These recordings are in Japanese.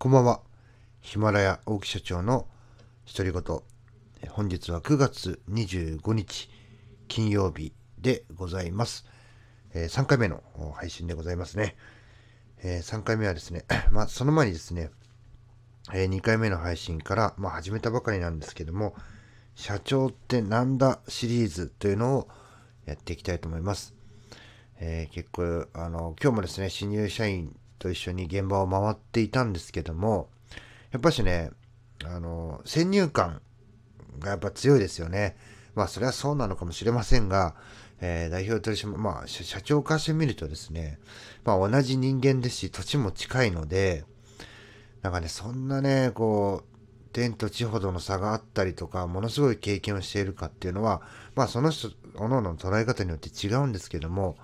こんばんは。ヒマラヤ大木社長の独り言。本日は9月25日金曜日でございます。えー、3回目の配信でございますね。えー、3回目はですね、まあ、その前にですね、えー、2回目の配信から、まあ、始めたばかりなんですけども、社長ってなんだシリーズというのをやっていきたいと思います。え、結構、あの、今日もですね、新入社員と一緒に現場を回っていたんですけども、やっぱしね、あの、先入観がやっぱ強いですよね。まあ、それはそうなのかもしれませんが、えー、代表取締、まあ、社長からしてみるとですね、まあ、同じ人間ですし、土地も近いので、なんかね、そんなね、こう、天と地ほどの差があったりとか、ものすごい経験をしているかっていうのは、まあ、その人、各々の捉え方によって違うんですけども、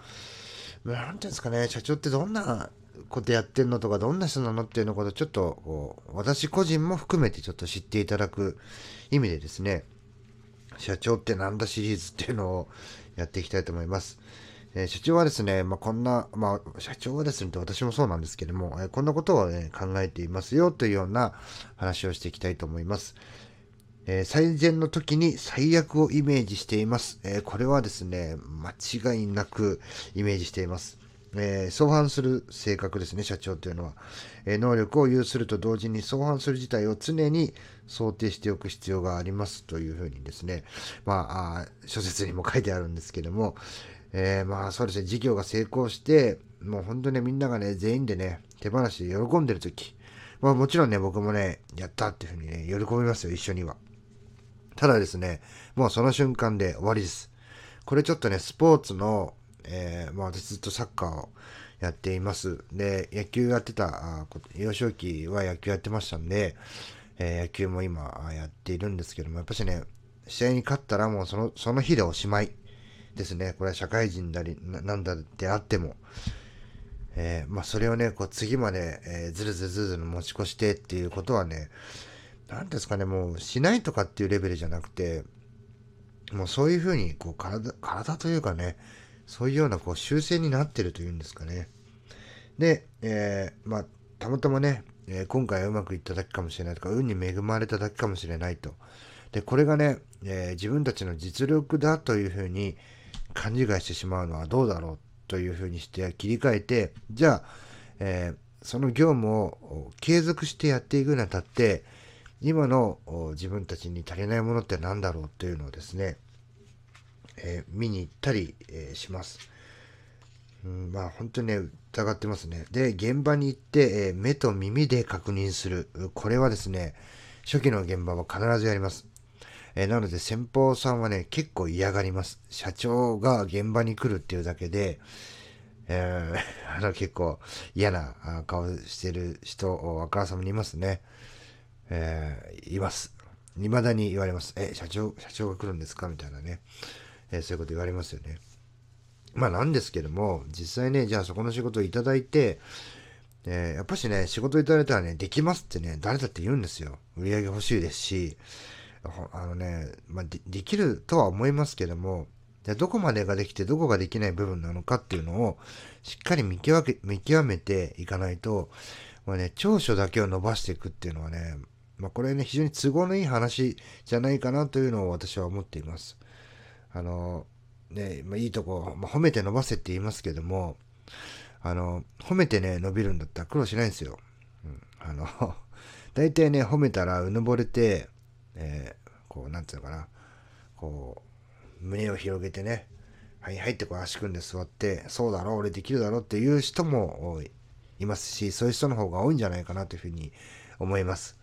なんていうんですかね、社長ってどんなことやってんのとか、どんな人なのっていうのこと、ちょっとこう、私個人も含めてちょっと知っていただく意味でですね、社長ってなんだシリーズっていうのをやっていきたいと思います。えー、社長はですね、まあ、こんな、まあ、社長はですね、私もそうなんですけども、えー、こんなことを、ね、考えていますよというような話をしていきたいと思います。えー、最善の時に最悪をイメージしています。えこれはですね、間違いなくイメージしています。えー、相反する性格ですね、社長というのは。えー、能力を有すると同時に相反する事態を常に想定しておく必要がありますというふうにですね、まあ、あ諸説にも書いてあるんですけども、えー、まあそうですね、事業が成功して、もう本当にみんながね、全員でね、手放しで喜んでる時、まあもちろんね、僕もね、やったっていうふうにね、喜びますよ、一緒には。ただですね、もうその瞬間で終わりです。これちょっとね、スポーツのえー、まあ、私ずっとサッカーをやっています。で、野球やってた、幼少期は野球やってましたんで、えー、野球も今やっているんですけども、やっぱしね、試合に勝ったらもうその、その日でおしまいですね。これは社会人だり、なんだってあっても。えー、まあそれをね、こう次まで、えー、ずるずるずるずる持ち越してっていうことはね、何ですかね、もうしないとかっていうレベルじゃなくて、もうそういうふうに、こう体、体というかね、そういうようなこう修正になってるというんですかね。で、えー、まあ、たまたまね、えー、今回はうまくいっただけかもしれないとか、運に恵まれただけかもしれないと。で、これがね、えー、自分たちの実力だというふうに勘違いしてしまうのはどうだろうというふうにして切り替えて、じゃあ、えその業務を継続してやっていくにあたって、今の自分たちに足りないものって何だろうというのをですね、えー、見に行ったり、えー、します。うん、まあ本当にね、疑ってますね。で、現場に行って、えー、目と耳で確認する。これはですね、初期の現場は必ずやります。え、なので先方さんはね、結構嫌がります。社長が現場に来るっていうだけで、えー、あの結構嫌な顔してる人、あからさまにいますね。えー、います。未だに言われます。え、社長、社長が来るんですか？みたいなね。えー、そういうこと言われますよね。まあなんですけども、実際ね、じゃあそこの仕事をいただいて、えー、やっぱしね、仕事いただいたらね、できますってね、誰だって言うんですよ。売り上げ欲しいですし、あのね、まあで、できるとは思いますけども、じゃどこまでができてどこができない部分なのかっていうのをしっかり見極め見極めていかないと、まあね、長所だけを伸ばしていくっていうのはね、まあこれね、非常に都合のいい話じゃないかなというのを私は思っています。あの、ね、まあ、いいとこ、まあ、褒めて伸ばせって言いますけども、あの、褒めてね、伸びるんだったら苦労しないんですよ。うん、あの、大体ね、褒めたらうぬぼれて、えー、こう、なんつうのかな、こう、胸を広げてね、はいはいってこう足組んで座って、そうだろ、俺できるだろっていう人もいますし、そういう人の方が多いんじゃないかなというふうに思います。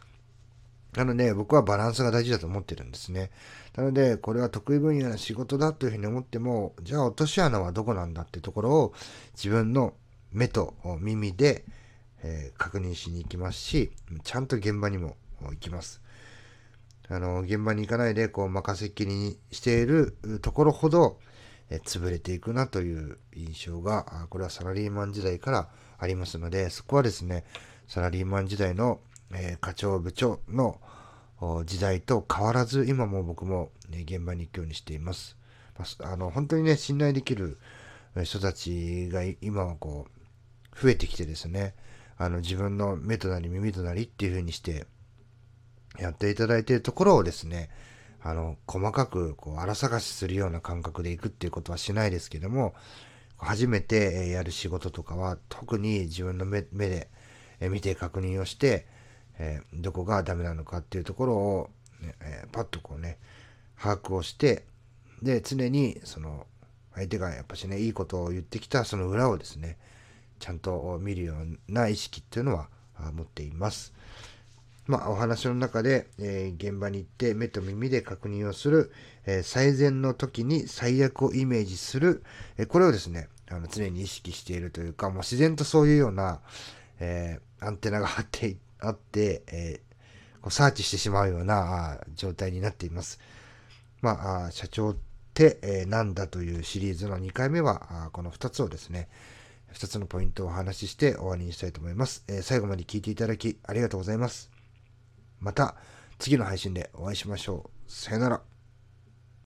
なので、僕はバランスが大事だと思ってるんですね。なので、これは得意分野の仕事だというふうに思っても、じゃあ落とし穴はどこなんだってところを自分の目と耳で、えー、確認しに行きますし、ちゃんと現場にも行きます。あの、現場に行かないで、こう、任せっきりにしているところほど、え、潰れていくなという印象が、これはサラリーマン時代からありますので、そこはですね、サラリーマン時代のえー、課長部長の時代と変わらず、今も僕も、ね、現場に行くようにしています。あの、本当にね、信頼できる人たちが今はこう、増えてきてですね、あの自分の目となり耳となりっていう風にしてやっていただいているところをですね、あの、細かくこう荒探しするような感覚でいくっていうことはしないですけども、初めてやる仕事とかは特に自分の目で見て確認をして、えー、どこがダメなのかっていうところを、えー、パッとこうね、把握をして、で、常にその相手がやっぱしね、いいことを言ってきたその裏をですね、ちゃんと見るような意識っていうのは持っています。まあ、お話の中で、えー、現場に行って目と耳で確認をする、えー、最善の時に最悪をイメージする、えー、これをですね、あの常に意識しているというか、もう自然とそういうような、えアンテナが張ってあって、えーこうサーチしてしまうような状態になっています。まあ、社長って、えなんだというシリーズの2回目は、この2つをですね、2つのポイントをお話しして終わりにしたいと思います。え最後まで聞いていただきありがとうございます。また次の配信でお会いしましょう。さよなら。